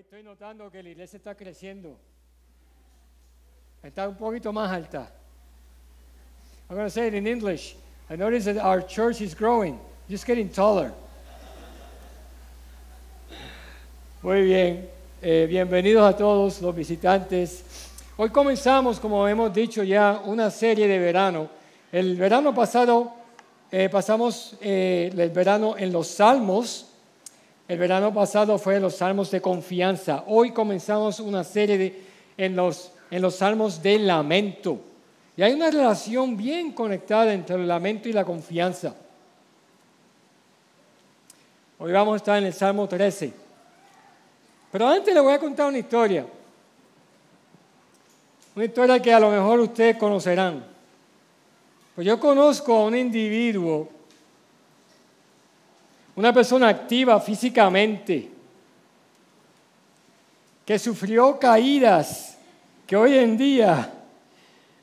Estoy notando que la iglesia está creciendo. Está un poquito más alta. I'm going to say it in English. I notice that our church is growing, just getting taller. Muy bien. Eh, bienvenidos a todos los visitantes. Hoy comenzamos, como hemos dicho ya, una serie de verano. El verano pasado eh, pasamos eh, el verano en los salmos. El verano pasado fue los salmos de confianza. Hoy comenzamos una serie de, en, los, en los salmos de lamento. Y hay una relación bien conectada entre el lamento y la confianza. Hoy vamos a estar en el Salmo 13. Pero antes le voy a contar una historia. Una historia que a lo mejor ustedes conocerán. Pues yo conozco a un individuo, una persona activa físicamente, que sufrió caídas que hoy en día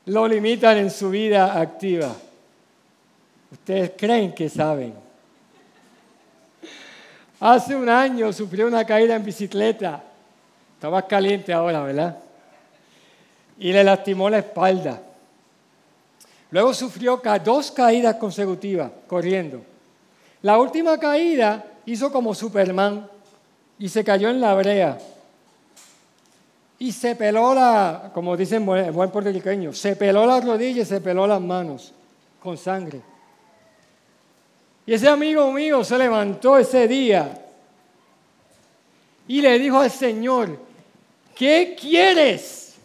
lo limitan en su vida activa. Ustedes creen que saben. Hace un año sufrió una caída en bicicleta. Estaba caliente ahora, ¿verdad? Y le lastimó la espalda. Luego sufrió dos caídas consecutivas corriendo. La última caída hizo como Superman y se cayó en la brea. Y se peló la, como dicen buen, buen puertorriqueño, se peló las rodillas y se peló las manos con sangre. Y ese amigo mío se levantó ese día y le dijo al Señor, ¿qué quieres?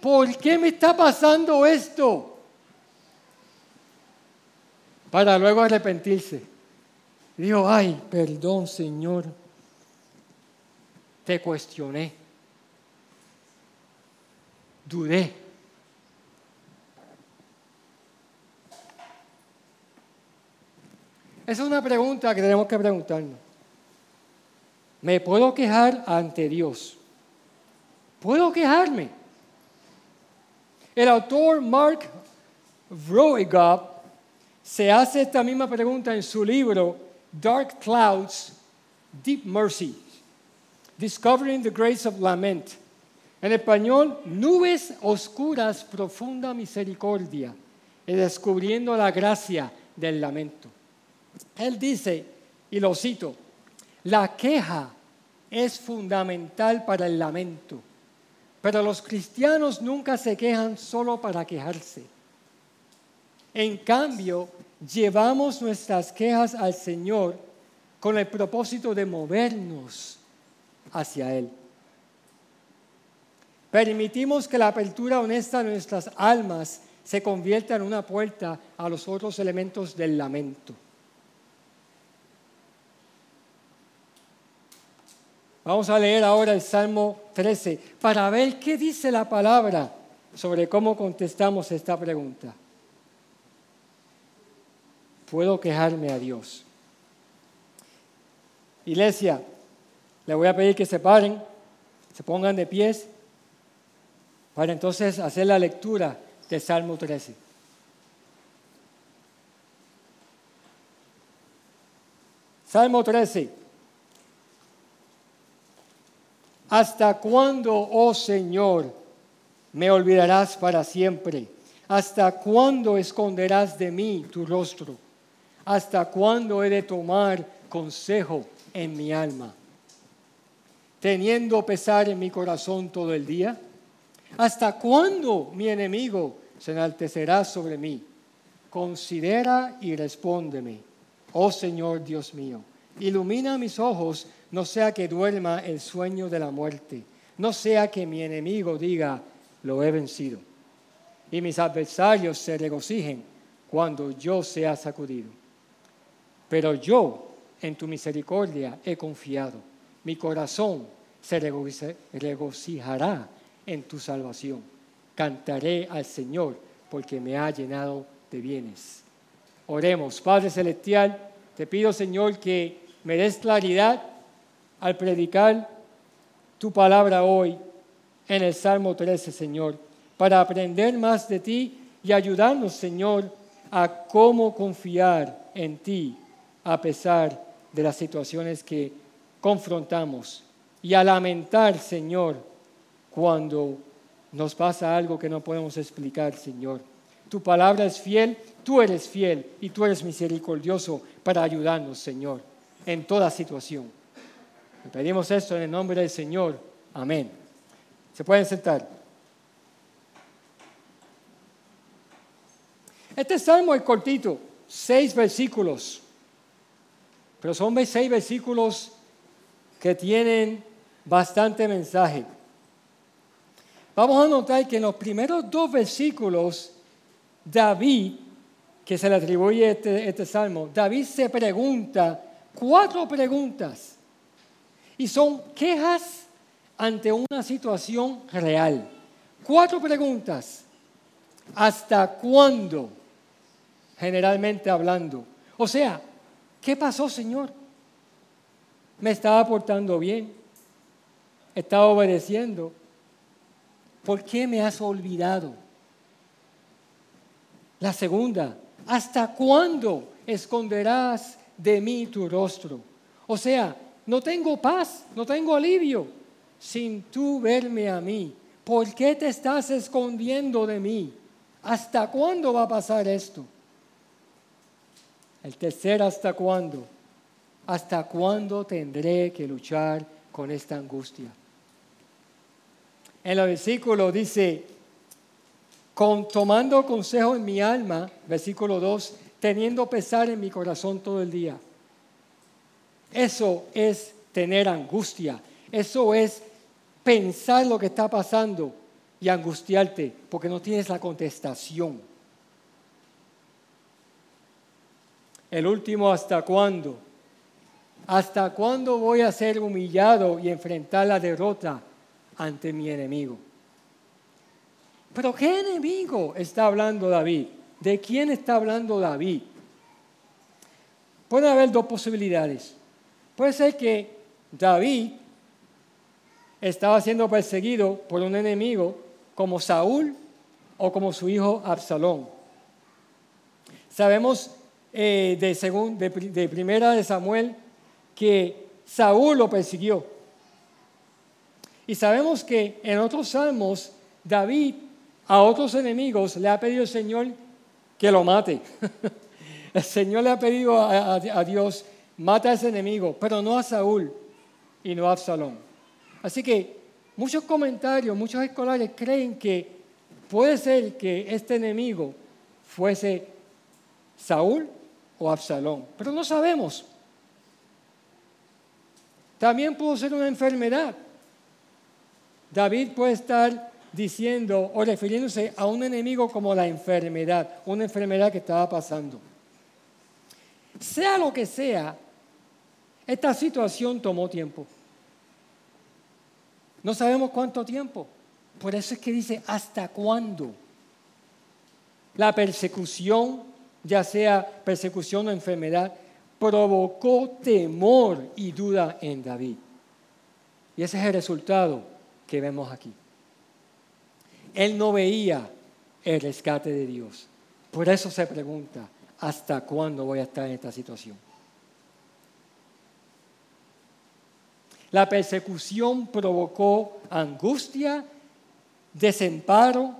¿Por qué me está pasando esto? Para luego arrepentirse. Dijo, ay, perdón Señor te cuestioné, dudé. Esa es una pregunta que tenemos que preguntarnos. ¿Me puedo quejar ante Dios? ¿Puedo quejarme? El autor Mark Vroegop se hace esta misma pregunta en su libro Dark Clouds, Deep Mercy. Discovering the Grace of Lament. En español, nubes oscuras, profunda misericordia, y descubriendo la gracia del lamento. Él dice, y lo cito, la queja es fundamental para el lamento, pero los cristianos nunca se quejan solo para quejarse. En cambio, llevamos nuestras quejas al Señor con el propósito de movernos hacia Él. Permitimos que la apertura honesta de nuestras almas se convierta en una puerta a los otros elementos del lamento. Vamos a leer ahora el Salmo 13 para ver qué dice la palabra sobre cómo contestamos esta pregunta. ¿Puedo quejarme a Dios? Iglesia, le voy a pedir que se paren, se pongan de pies, para entonces hacer la lectura del Salmo 13. Salmo 13. ¿Hasta cuándo, oh Señor, me olvidarás para siempre? ¿Hasta cuándo esconderás de mí tu rostro? ¿Hasta cuándo he de tomar consejo en mi alma? teniendo pesar en mi corazón todo el día? ¿Hasta cuándo mi enemigo se enaltecerá sobre mí? Considera y respóndeme, oh Señor Dios mío. Ilumina mis ojos, no sea que duerma el sueño de la muerte, no sea que mi enemigo diga, lo he vencido. Y mis adversarios se regocijen cuando yo sea sacudido. Pero yo en tu misericordia he confiado mi corazón se regocijará en tu salvación. Cantaré al Señor porque me ha llenado de bienes. Oremos, Padre Celestial, te pido Señor que me des claridad al predicar tu palabra hoy en el Salmo 13, Señor, para aprender más de ti y ayudarnos, Señor, a cómo confiar en ti a pesar de las situaciones que confrontamos y a lamentar, Señor, cuando nos pasa algo que no podemos explicar, Señor. Tu palabra es fiel, tú eres fiel y tú eres misericordioso para ayudarnos, Señor, en toda situación. pedimos esto en el nombre del Señor. Amén. Se pueden sentar. Este salmo es cortito, seis versículos, pero son seis versículos que tienen bastante mensaje. Vamos a notar que en los primeros dos versículos, David, que se le atribuye este, este salmo, David se pregunta cuatro preguntas y son quejas ante una situación real. Cuatro preguntas. ¿Hasta cuándo? Generalmente hablando. O sea, ¿qué pasó, Señor? Me estaba portando bien. Estaba obedeciendo ¿por qué me has olvidado? La segunda, ¿hasta cuándo esconderás de mí tu rostro? O sea, no tengo paz, no tengo alivio sin tú verme a mí. ¿Por qué te estás escondiendo de mí? ¿Hasta cuándo va a pasar esto? El tercer, ¿hasta cuándo? ¿Hasta cuándo tendré que luchar con esta angustia? en el versículo dice, con, tomando consejo en mi alma, versículo 2, teniendo pesar en mi corazón todo el día. Eso es tener angustia, eso es pensar lo que está pasando y angustiarte porque no tienes la contestación. El último, ¿hasta cuándo? ¿Hasta cuándo voy a ser humillado y enfrentar la derrota ante mi enemigo. Pero ¿qué enemigo está hablando David? ¿De quién está hablando David? Puede haber dos posibilidades. Puede ser que David estaba siendo perseguido por un enemigo como Saúl o como su hijo Absalón. Sabemos eh, de, de primera de Samuel que Saúl lo persiguió y sabemos que en otros salmos David a otros enemigos le ha pedido al Señor que lo mate. El Señor le ha pedido a, Dios, mata a ese enemigo, pero no a Saúl y no a Absalón. Así que muchos comentarios, muchos escolares creen que puede ser que este enemigo fuese Saúl o Absalón, pero no sabemos. También pudo ser una enfermedad. David puede estar diciendo o refiriéndose a un enemigo como la enfermedad, una enfermedad que estaba pasando. Sea lo que sea, esta situación tomó tiempo. No sabemos cuánto tiempo. Por eso es que dice, ¿hasta cuándo? La persecución, ya sea persecución o enfermedad, provocó temor y duda en David. Y ese es el resultado que vemos aquí. Él no veía el rescate de Dios. Por eso se pregunta, ¿hasta cuándo voy a estar en esta situación? La persecución provocó angustia, desamparo,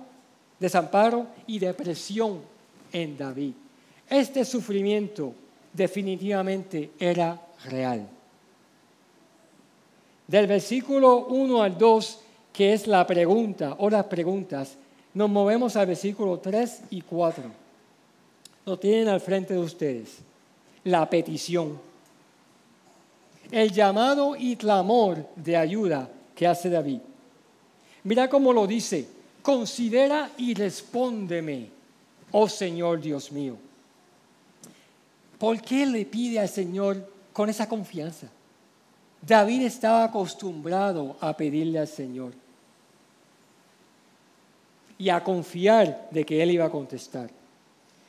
desamparo y depresión en David. Este sufrimiento definitivamente era real. Del versículo 1 al 2, que es la pregunta o las preguntas, nos movemos al versículo 3 y 4. Lo tienen al frente de ustedes. La petición. El llamado y clamor de ayuda que hace David. Mira cómo lo dice. Considera y respóndeme, oh Señor Dios mío. ¿Por qué le pide al Señor con esa confianza? David estaba acostumbrado a pedirle al Señor y a confiar de que Él iba a contestar.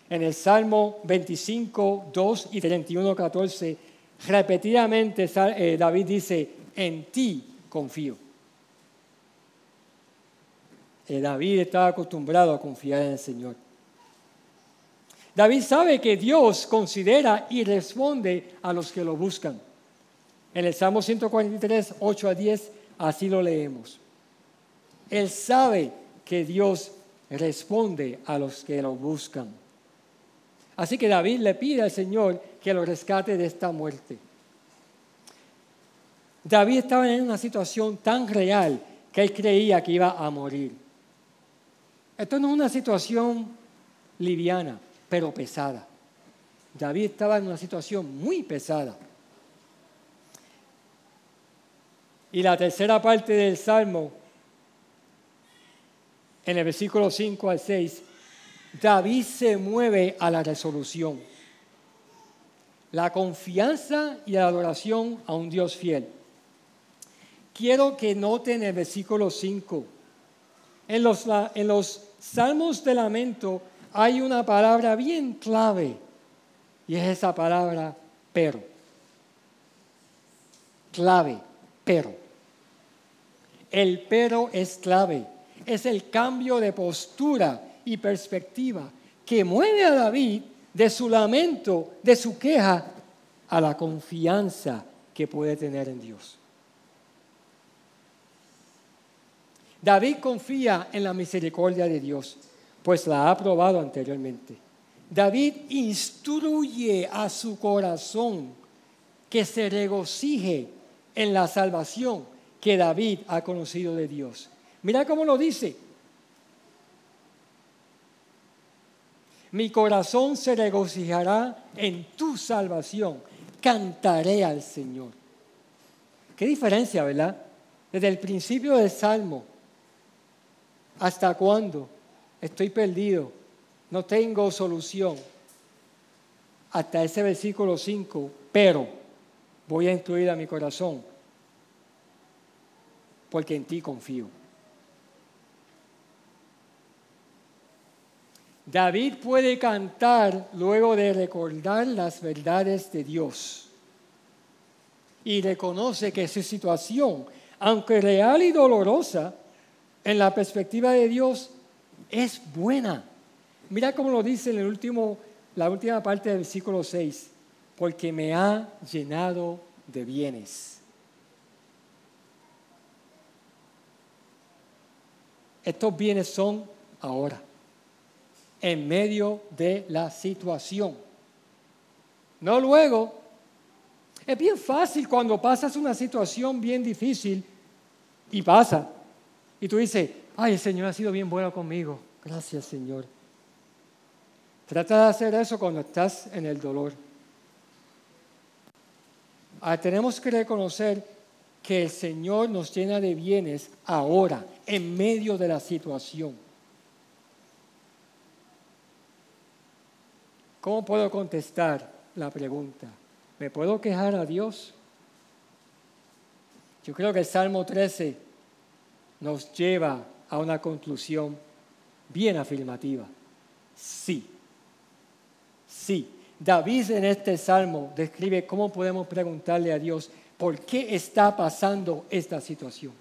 En el Salmo 25, 2 y 31, 14, repetidamente eh, David dice, en ti confío. Eh, David estaba acostumbrado a confiar en el Señor. David sabe que Dios considera y responde a los que lo buscan. En el Salmo 143, 8 a 10, así lo leemos. Él sabe que Dios responde a los que lo buscan. Así que David le pide al Señor que lo rescate de esta muerte. David estaba en una situación tan real que él creía que iba a morir. Esto no es una situación liviana, pero pesada. David estaba en una situación muy pesada. Y la tercera parte del Salmo, en el versículo 5 al 6, David se mueve a la resolución, la confianza y la adoración a un Dios fiel. Quiero que noten el versículo 5. En los, en los salmos de lamento hay una palabra bien clave y es esa palabra pero. Clave, pero. El pero es clave. Es el cambio de postura y perspectiva que mueve a David de su lamento, de su queja, a la confianza que puede tener en Dios. David confía en la misericordia de Dios, pues la ha probado anteriormente. David instruye a su corazón que se regocije en la salvación que David ha conocido de Dios. Mira cómo lo dice. Mi corazón se regocijará en tu salvación. Cantaré al Señor. Qué diferencia, ¿verdad? Desde el principio del Salmo hasta cuándo estoy perdido, no tengo solución. Hasta ese versículo 5, pero voy a instruir a mi corazón, porque en ti confío. David puede cantar luego de recordar las verdades de Dios y reconoce que su situación, aunque real y dolorosa, en la perspectiva de Dios es buena. Mira cómo lo dice en la última parte del versículo 6, porque me ha llenado de bienes. Estos bienes son ahora en medio de la situación. No luego. Es bien fácil cuando pasas una situación bien difícil y pasa. Y tú dices, ay, el Señor ha sido bien bueno conmigo. Gracias, Señor. Trata de hacer eso cuando estás en el dolor. Ah, tenemos que reconocer que el Señor nos llena de bienes ahora, en medio de la situación. ¿Cómo puedo contestar la pregunta? ¿Me puedo quejar a Dios? Yo creo que el Salmo 13 nos lleva a una conclusión bien afirmativa. Sí, sí. David en este salmo describe cómo podemos preguntarle a Dios por qué está pasando esta situación.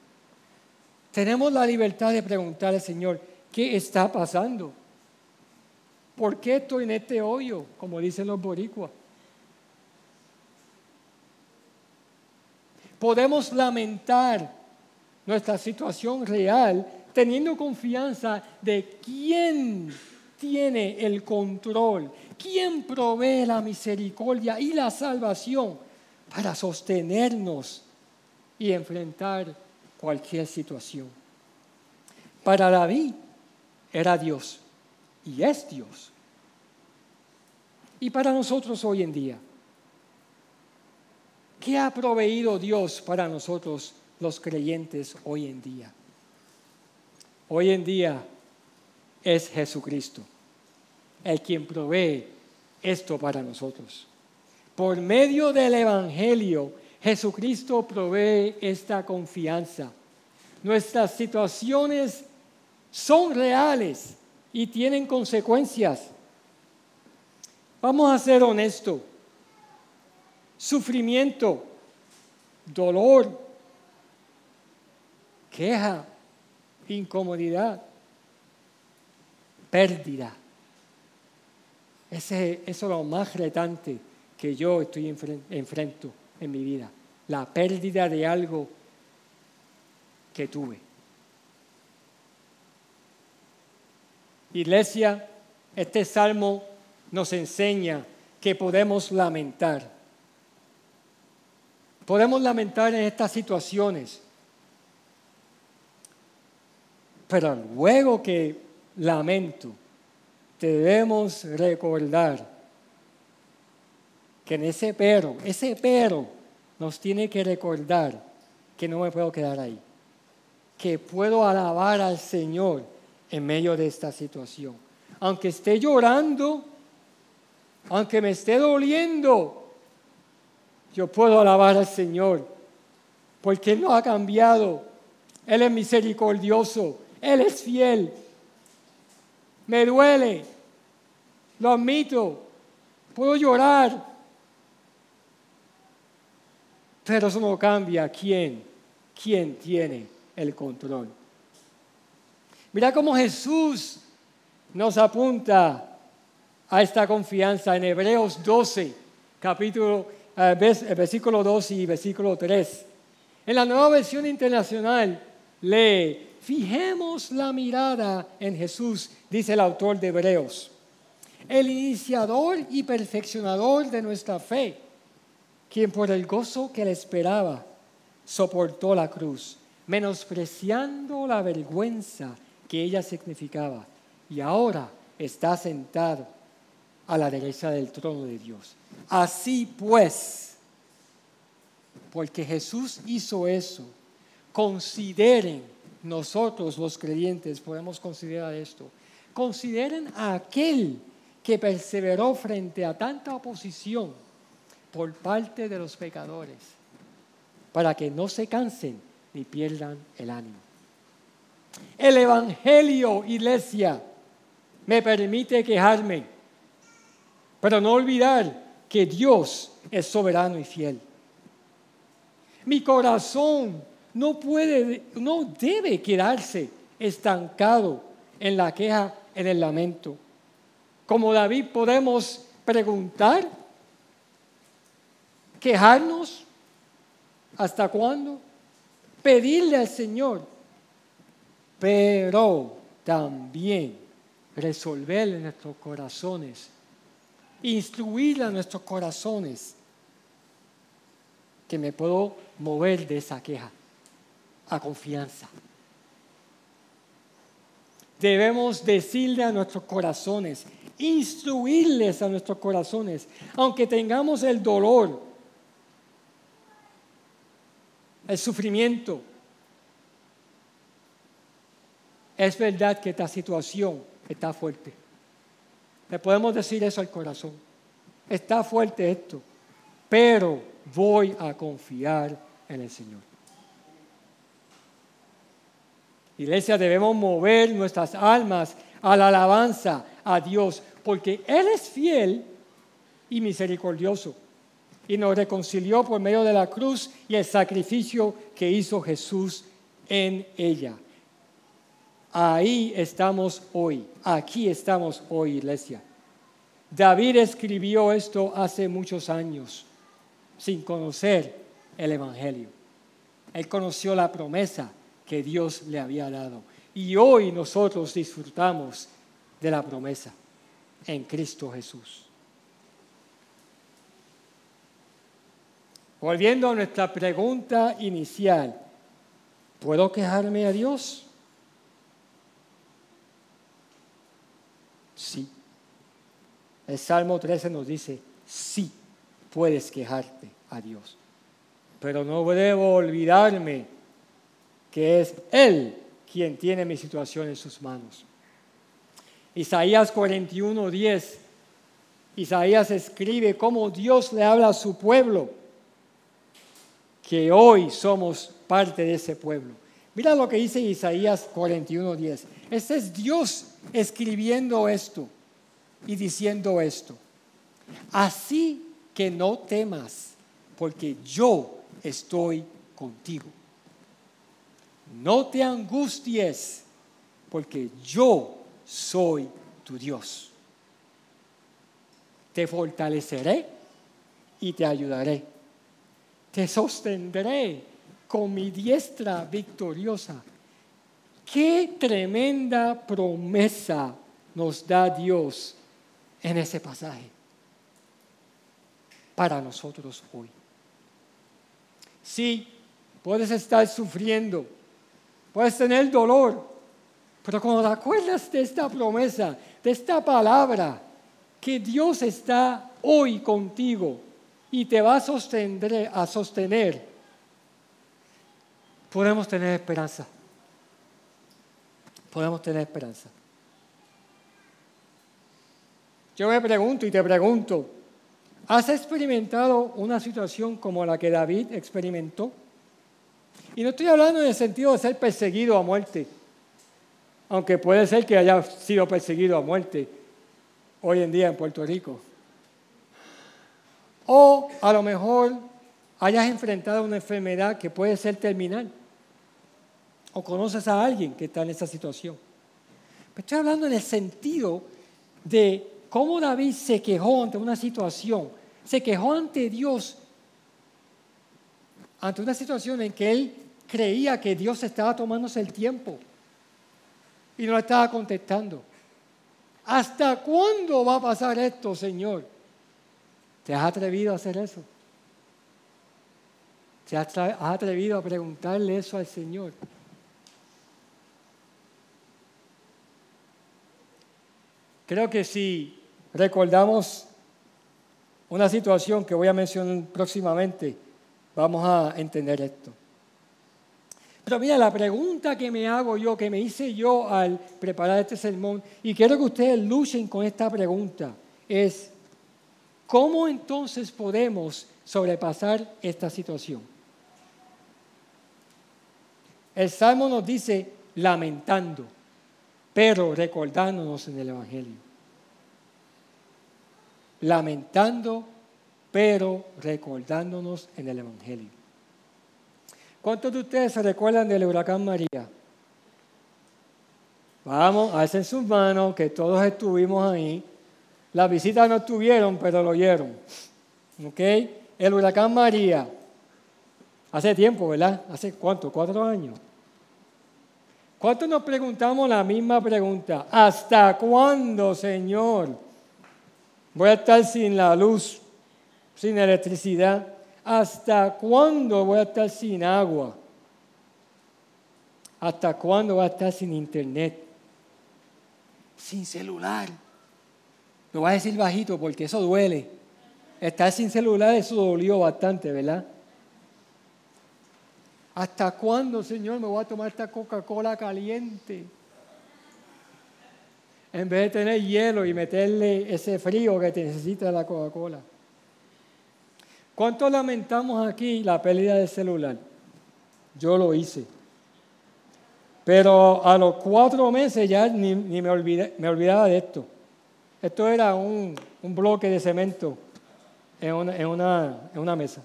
Tenemos la libertad de preguntarle, Señor, ¿qué está pasando? ¿Por qué estoy en este hoyo? Como dicen los boricuas. Podemos lamentar nuestra situación real teniendo confianza de quién tiene el control, quién provee la misericordia y la salvación para sostenernos y enfrentar cualquier situación. Para David era Dios y es Dios. Y para nosotros hoy en día, ¿qué ha proveído Dios para nosotros los creyentes hoy en día? Hoy en día es Jesucristo, el quien provee esto para nosotros. Por medio del Evangelio, Jesucristo provee esta confianza. Nuestras situaciones son reales y tienen consecuencias. Vamos a ser honestos. Sufrimiento, dolor, queja, incomodidad, pérdida. Ese, eso es lo más retante que yo estoy enfrento en mi vida. la pérdida de algo que tuve. Iglesia, este salmo nos enseña que podemos lamentar. Podemos lamentar en estas situaciones, pero luego que lamento, debemos recordar que en ese pero, ese pero nos tiene que recordar que no me puedo quedar ahí, que puedo alabar al Señor en medio de esta situación. Aunque esté llorando, aunque me esté doliendo, yo puedo alabar al Señor, porque Él no ha cambiado, Él es misericordioso, Él es fiel. Me duele, lo admito, puedo llorar, pero eso no cambia quién, quién tiene el control. Mira cómo Jesús nos apunta a esta confianza en Hebreos 12, capítulo, eh, versículo 2 y versículo 3. En la nueva versión internacional lee, fijemos la mirada en Jesús, dice el autor de Hebreos, el iniciador y perfeccionador de nuestra fe quien por el gozo que le esperaba soportó la cruz, menospreciando la vergüenza que ella significaba, y ahora está sentado a la derecha del trono de Dios. Así pues, porque Jesús hizo eso, consideren nosotros los creyentes, podemos considerar esto, consideren a aquel que perseveró frente a tanta oposición por parte de los pecadores, para que no se cansen ni pierdan el ánimo. El Evangelio, iglesia, me permite quejarme, pero no olvidar que Dios es soberano y fiel. Mi corazón no puede, no debe quedarse estancado en la queja, en el lamento. Como David podemos preguntar quejarnos, ¿hasta cuándo? Pedirle al Señor, pero también resolver en nuestros corazones, instruir a nuestros corazones que me puedo mover de esa queja a confianza. Debemos decirle a nuestros corazones, instruirles a nuestros corazones, aunque tengamos el dolor, el sufrimiento. Es verdad que esta situación está fuerte. Le podemos decir eso al corazón. Está fuerte esto, pero voy a confiar en el Señor. Iglesia, debemos mover nuestras almas a la alabanza a Dios, porque Él es fiel y misericordioso y nos reconcilió por medio de la cruz y el sacrificio que hizo Jesús en ella. Ahí estamos hoy, aquí estamos hoy, iglesia. David escribió esto hace muchos años, sin conocer el Evangelio. Él conoció la promesa que Dios le había dado. Y hoy nosotros disfrutamos de la promesa en Cristo Jesús. Volviendo a nuestra pregunta inicial, ¿puedo quejarme a Dios? Sí. El Salmo 13 nos dice, sí, puedes quejarte a Dios. Pero no debo olvidarme que es Él quien tiene mi situación en sus manos. Isaías 41, 10. Isaías escribe cómo Dios le habla a su pueblo que hoy somos parte de ese pueblo. Mira lo que dice Isaías 41:10. Este es Dios escribiendo esto y diciendo esto. Así que no temas, porque yo estoy contigo. No te angusties, porque yo soy tu Dios. Te fortaleceré y te ayudaré te sostendré con mi diestra victoriosa. Qué tremenda promesa nos da Dios en ese pasaje para nosotros hoy. Sí, puedes estar sufriendo, puedes tener dolor, pero cuando te acuerdas de esta promesa, de esta palabra, que Dios está hoy contigo y te va a sostener, a sostener podemos tener esperanza. Podemos tener esperanza. Yo me pregunto y te pregunto, ¿has experimentado una situación como la que David experimentó? Y no estoy hablando en el sentido de ser perseguido a muerte, aunque puede ser que haya sido perseguido a muerte hoy en día en Puerto Rico. O a lo mejor hayas enfrentado una enfermedad que puede ser terminal. O conoces a alguien que está en esa situación. Pero estoy hablando en el sentido de cómo David se quejó ante una situación. Se quejó ante Dios ante una situación en que él creía que Dios estaba tomándose el tiempo y no le estaba contestando. ¿Hasta cuándo va a pasar esto, Señor? ¿Te has atrevido a hacer eso? ¿Te has atrevido a preguntarle eso al Señor? Creo que si recordamos una situación que voy a mencionar próximamente, vamos a entender esto. Pero mira, la pregunta que me hago yo, que me hice yo al preparar este sermón, y quiero que ustedes luchen con esta pregunta, es, ¿Cómo entonces podemos sobrepasar esta situación? El Salmo nos dice lamentando, pero recordándonos en el Evangelio. Lamentando, pero recordándonos en el Evangelio. ¿Cuántos de ustedes se recuerdan del huracán María? Vamos, hacen sus manos, que todos estuvimos ahí. Las visitas no estuvieron, pero lo oyeron. ¿Ok? El huracán María. Hace tiempo, ¿verdad? ¿Hace cuánto? ¿Cuatro años? ¿Cuántos nos preguntamos la misma pregunta? ¿Hasta cuándo, Señor? Voy a estar sin la luz, sin electricidad. ¿Hasta cuándo voy a estar sin agua? ¿Hasta cuándo voy a estar sin internet? Sin celular. Lo voy a decir bajito porque eso duele. Estar sin celular, eso dolió bastante, ¿verdad? ¿Hasta cuándo, Señor, me voy a tomar esta Coca-Cola caliente? En vez de tener hielo y meterle ese frío que necesita la Coca-Cola. ¿Cuánto lamentamos aquí la pérdida del celular? Yo lo hice. Pero a los cuatro meses ya ni, me, me olvidaba de esto. Esto era un, bloque de cemento en una, mesa.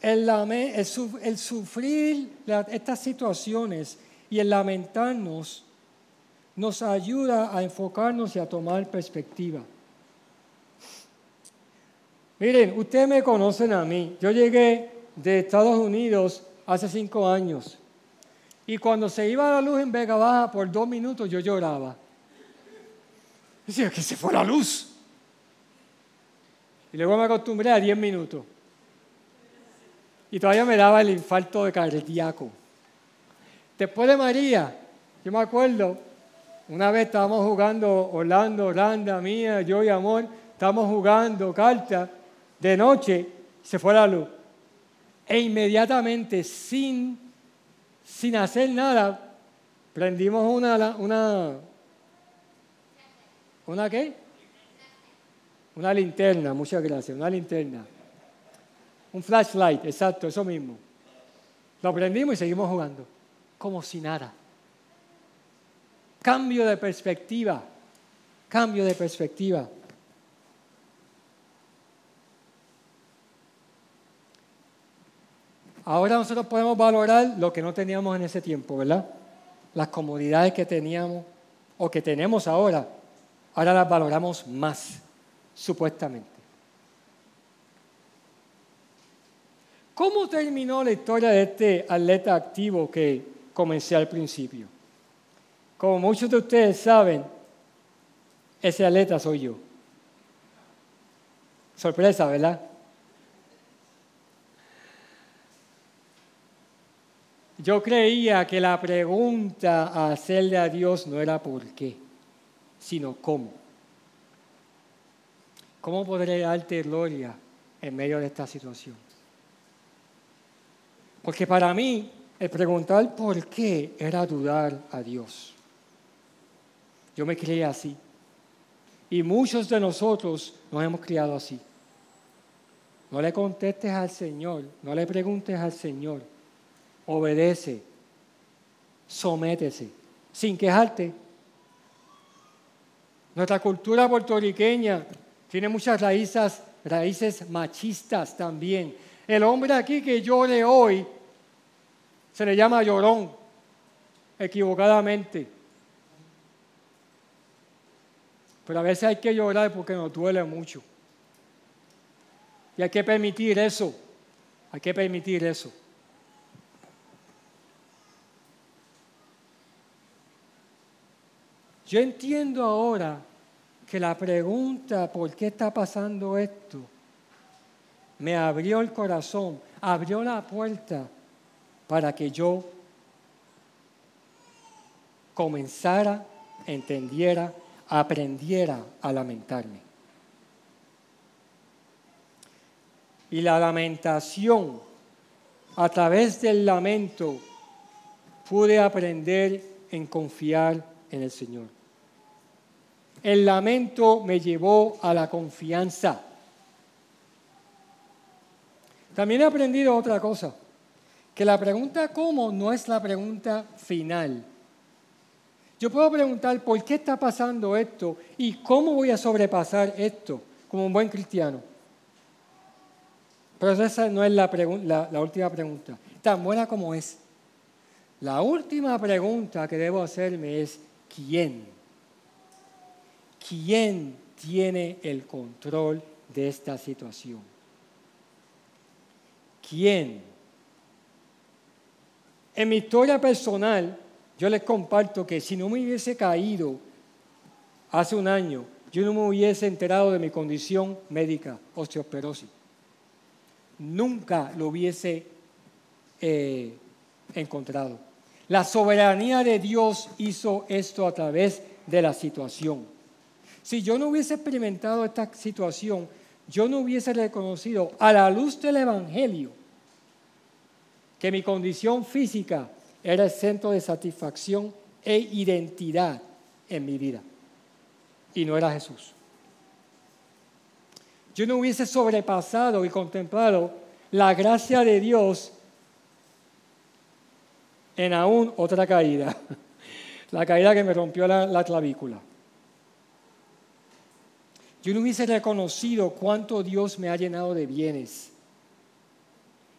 El, sufrir estas situaciones y el lamentarnos nos ayuda a enfocarnos y a tomar perspectiva. Miren, ustedes me conocen a mí. Yo llegué de Estados Unidos hace cinco años. Y cuando se iba la luz en Vega Baja por dos minutos, yo lloraba. Decía que se fue la luz. Y luego me acostumbré a diez minutos. Y todavía me daba el infarto de cardíaco. Después de María, yo me acuerdo, una vez estábamos jugando Orlando, Orlando, mía, yo y Amor, estábamos jugando cartas de noche, se fue la luz. E inmediatamente, sin sin hacer nada, prendimos una, una, ¿una qué? Una linterna, muchas gracias, una linterna. Un flashlight, exacto, eso mismo. Lo prendimos y seguimos jugando, como si nada. Cambio de perspectiva, cambio de perspectiva. Ahora nosotros podemos valorar lo que no teníamos en ese tiempo, ¿verdad? Las comodidades que teníamos o que tenemos ahora, ahora las valoramos más, supuestamente. ¿Cómo terminó la historia de este atleta activo que comencé al principio? Como muchos de ustedes saben, ese atleta soy yo. Sorpresa, ¿verdad? Yo creía que la pregunta a hacerle a Dios no era por qué, sino cómo. ¿Cómo podré darte gloria en medio de esta situación? Porque para mí el preguntar por qué era dudar a Dios. Yo me creía así. Y muchos de nosotros nos hemos criado así. No le contestes al Señor, no le preguntes al Señor. Obedece, sométese, sin quejarte. Nuestra cultura puertorriqueña tiene muchas raíces, raíces machistas también. El hombre aquí que llore hoy se le llama llorón, equivocadamente. Pero a veces hay que llorar porque nos duele mucho. Y hay que permitir eso. Hay que permitir eso. Yo entiendo ahora que la pregunta, ¿por qué está pasando esto? Me abrió el corazón, abrió la puerta para que yo comenzara, entendiera, aprendiera a lamentarme. Y la lamentación, a través del lamento, pude aprender en confiar en el Señor. El lamento me llevó a la confianza. También he aprendido otra cosa que la pregunta cómo no es la pregunta final. Yo puedo preguntar por qué está pasando esto y cómo voy a sobrepasar esto como un buen cristiano. Pero esa no es la, última pregunta, tan buena como es. La última pregunta que debo hacerme es, ¿quién? ¿Quién tiene el control de esta situación? ¿Quién? En mi historia personal, yo les comparto que si no me hubiese caído hace un año, yo no me hubiese enterado de mi condición médica, osteoporosis. Nunca lo hubiese eh, encontrado. La soberanía de Dios hizo esto a través de la situación. Si yo no hubiese experimentado esta situación, yo no hubiese reconocido a la luz del Evangelio que mi condición física era el centro de satisfacción e identidad en mi vida. Y no era Jesús. Yo no hubiese sobrepasado y contemplado la gracia de Dios en aún otra caída, la caída que me rompió la, la clavícula. Yo no hubiese reconocido cuánto Dios me ha llenado de bienes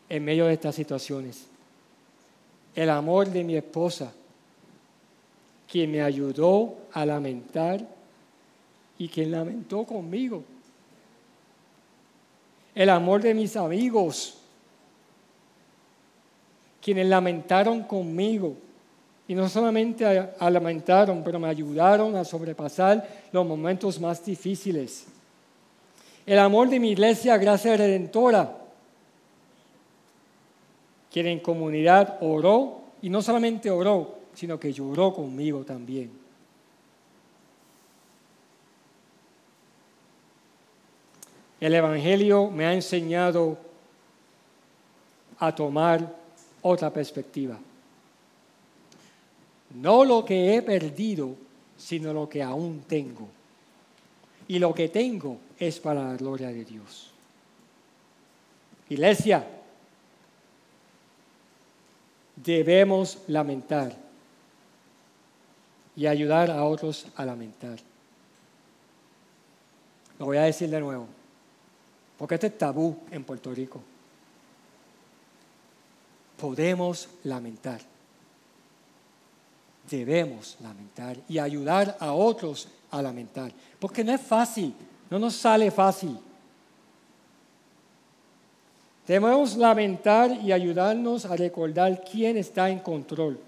en medio de estas situaciones. El amor de mi esposa, quien me ayudó a lamentar y quien lamentó conmigo. El amor de mis amigos, quienes lamentaron conmigo. Y no solamente lamentaron, pero me ayudaron a sobrepasar los momentos más difíciles. El amor de mi iglesia, Gracia Redentora, quien en comunidad oró, y no solamente oró, sino que lloró conmigo también. El Evangelio me ha enseñado a tomar otra perspectiva. No lo que he perdido, sino lo que aún tengo. Y lo que tengo es para la gloria de Dios. Iglesia, debemos lamentar y ayudar a otros a lamentar. Lo voy a decir de nuevo, porque este es tabú en Puerto Rico. Podemos lamentar. Debemos lamentar y ayudar a otros a lamentar. Porque no es fácil, no nos sale fácil. Debemos lamentar y ayudarnos a recordar quién está en control.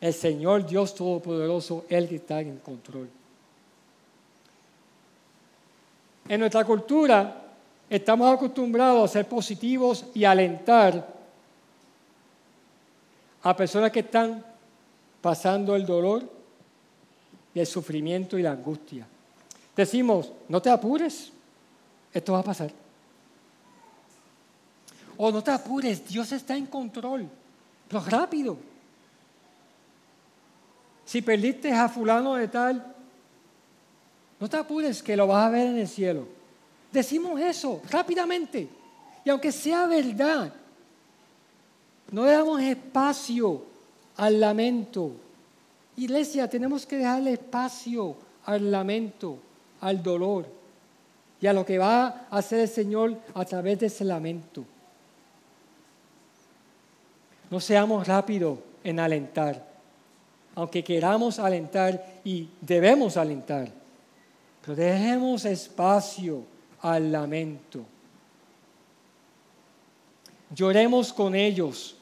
El Señor Dios Todopoderoso, Él que está en control. En nuestra cultura estamos acostumbrados a ser positivos y alentar a personas que están pasando el dolor el sufrimiento y la angustia. Decimos, no te apures, esto va a pasar. O no te apures, Dios está en control, pero rápido. Si perdiste a fulano de tal, no te apures que lo vas a ver en el cielo. Decimos eso rápidamente. Y aunque sea verdad, no le damos espacio al lamento. Iglesia, tenemos que dejarle espacio al lamento, al dolor y a lo que va a hacer el Señor a través de ese lamento. No seamos rápidos en alentar, aunque queramos alentar y debemos alentar, pero dejemos espacio al lamento. Lloremos con ellos.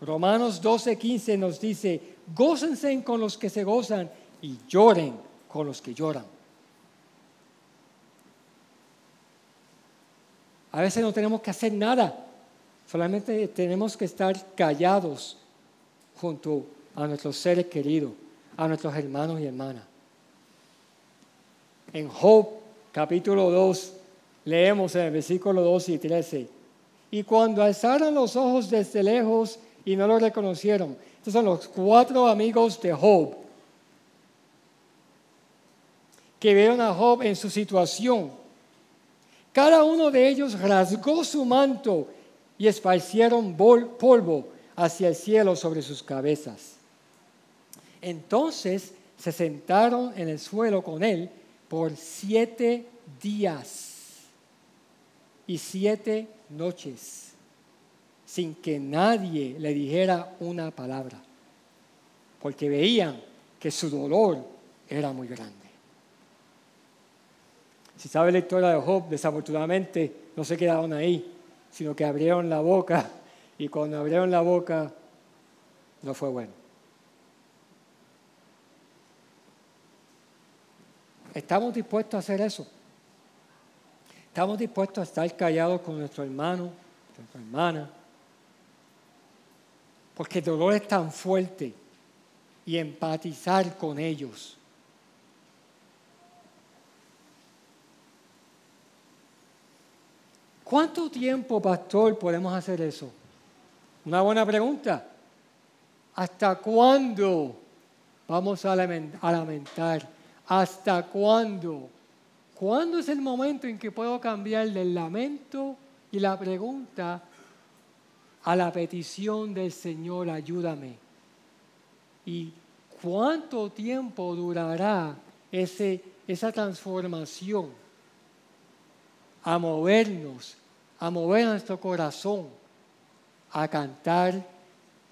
Romanos 12, 15 nos dice, gócense con los que se gozan y lloren con los que lloran. A veces no tenemos que hacer nada, solamente tenemos que estar callados junto a nuestros seres queridos, a nuestros hermanos y hermanas. En Job capítulo 2 leemos en el versículo 2 y 13, y cuando alzaron los ojos desde lejos y no lo reconocieron, estos son los cuatro amigos de Job, que vieron a Job en su situación. Cada uno de ellos rasgó su manto y esparcieron polvo hacia el cielo sobre sus cabezas. Entonces se sentaron en el suelo con él por siete días y siete noches sin que nadie le dijera una palabra, porque veían que su dolor era muy grande. Si sabe la historia de Job, desafortunadamente no se quedaron ahí, sino que abrieron la boca y cuando abrieron la boca no fue bueno. ¿Estamos dispuestos a hacer eso? ¿Estamos dispuestos a estar callados con nuestro hermano, nuestra hermana? Porque el dolor es tan fuerte y empatizar con ellos. ¿Cuánto tiempo, pastor, podemos hacer eso? Una buena pregunta. ¿Hasta cuándo vamos a lamentar? ¿Hasta cuándo? ¿Cuándo es el momento en que puedo cambiar del lamento y la pregunta a la petición del Señor, ayúdame? ¿Y cuánto tiempo durará ese, esa transformación a movernos, a mover nuestro corazón, a cantar,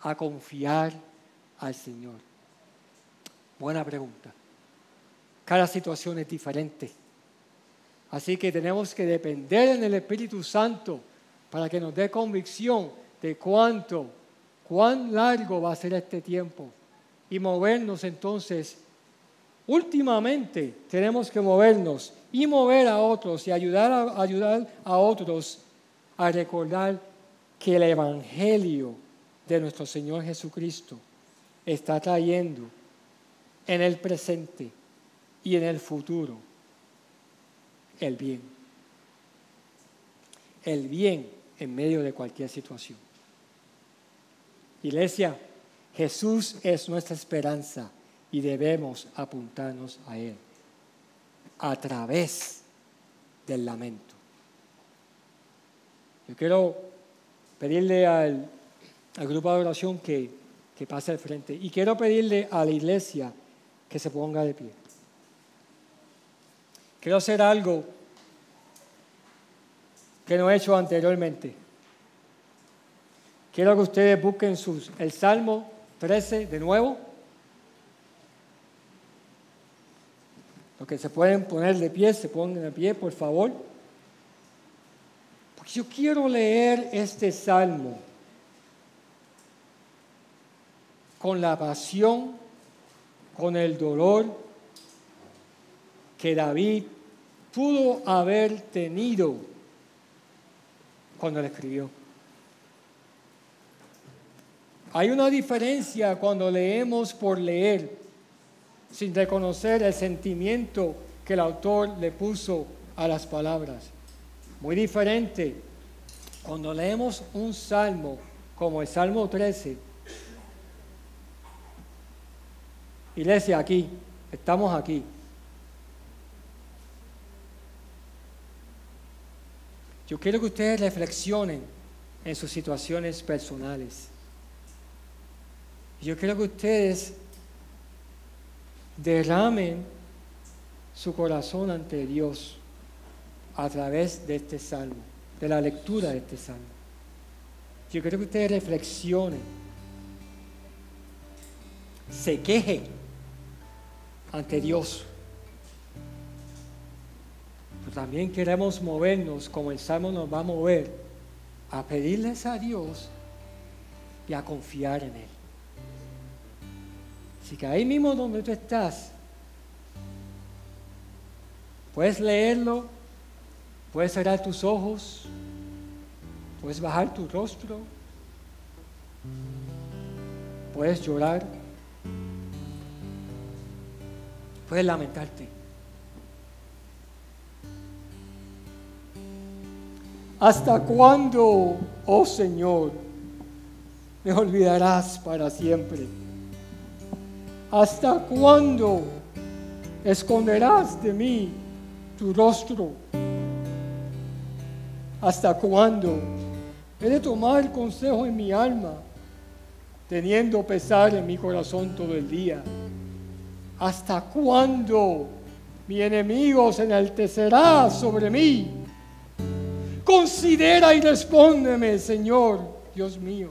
a confiar al Señor? Buena pregunta. Cada situación es diferente. Así que tenemos que depender en el Espíritu Santo para que nos dé convicción de cuánto, cuán largo va a ser este tiempo y movernos entonces. Últimamente tenemos que movernos y mover a otros y ayudar a, ayudar a otros a recordar que el Evangelio de nuestro Señor Jesucristo está trayendo en el presente y en el futuro el bien. El bien en medio de cualquier situación. Iglesia, Jesús es nuestra esperanza y debemos apuntarnos a Él a través del lamento. Yo quiero pedirle al, grupo de oración que, que pase al frente y quiero pedirle a la iglesia que se ponga de pie. Quiero hacer algo que no he hecho anteriormente. Quiero que ustedes busquen sus, el Salmo 13 de nuevo. Los que se pueden poner de pie, se pongan de pie, por favor. Yo quiero leer este salmo con la pasión, con el dolor que David pudo haber tenido cuando le escribió. Hay una diferencia cuando leemos por leer, sin reconocer el sentimiento que el autor le puso a las palabras. Muy diferente cuando leemos un salmo como el Salmo 13. Iglesia, aquí, estamos aquí. Yo quiero que ustedes reflexionen en sus situaciones personales. Yo quiero que ustedes derramen su corazón ante Dios a través de este salmo, de la lectura de este salmo. Yo quiero que ustedes reflexionen, se quejen ante Dios. También queremos movernos como el salmo nos va a mover, a pedirles a Dios y a confiar en Él. Así que ahí mismo donde tú estás, puedes leerlo Puedes cerrar tus ojos, puedes bajar tu rostro, puedes llorar, puedes lamentarte. ¿Hasta cuándo, oh Señor, me olvidarás para siempre? ¿Hasta cuándo esconderás de mí tu rostro? ¿Hasta cuándo he de tomar consejo en mi alma, teniendo pesar en mi corazón todo el día? ¿Hasta cuándo mi enemigo se enaltecerá sobre mí? Considera y respóndeme, Señor, Dios mío.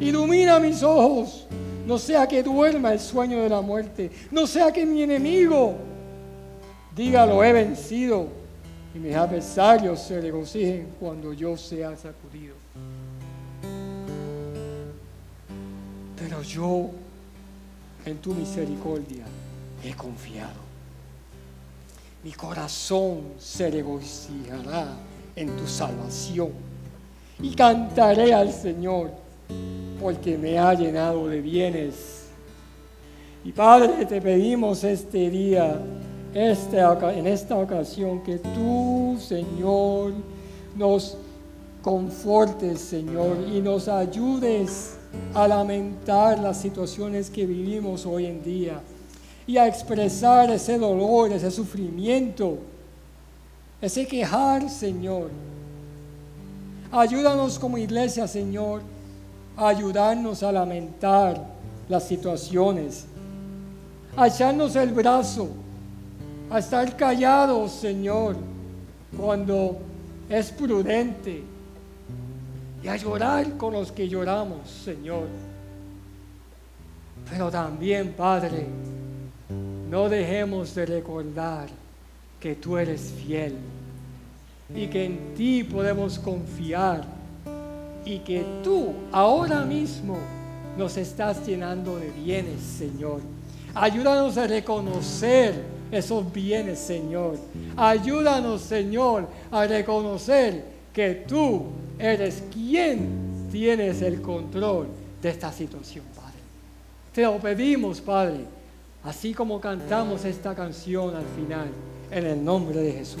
Ilumina mis ojos, no sea que duerma el sueño de la muerte, no sea que mi enemigo diga lo he vencido y mis adversarios se regocijen cuando yo sea sacudido. Pero yo en tu misericordia he confiado. Mi corazón se regocijará en tu salvación y cantaré al Señor porque me ha llenado de bienes. Y Padre, te pedimos este día en esta ocasión que tú, Señor, nos confortes, Señor, y nos ayudes a lamentar las situaciones que vivimos hoy en día y a expresar ese dolor, ese sufrimiento, ese quejar, Señor. Ayúdanos como iglesia, Señor, a ayudarnos a lamentar las situaciones, a echarnos el brazo a estar callados, Señor, cuando es prudente, y a llorar con los que lloramos, Señor. Pero también, Padre, no dejemos de recordar que tú eres fiel y que en ti podemos confiar y que tú ahora mismo nos estás llenando de bienes, Señor. Ayúdanos a reconocer esos bienes, Señor. Ayúdanos, Señor, a reconocer que tú eres quien tienes el control de esta situación, Padre. Te lo pedimos, Padre, así como cantamos esta canción al final, en el nombre de Jesús.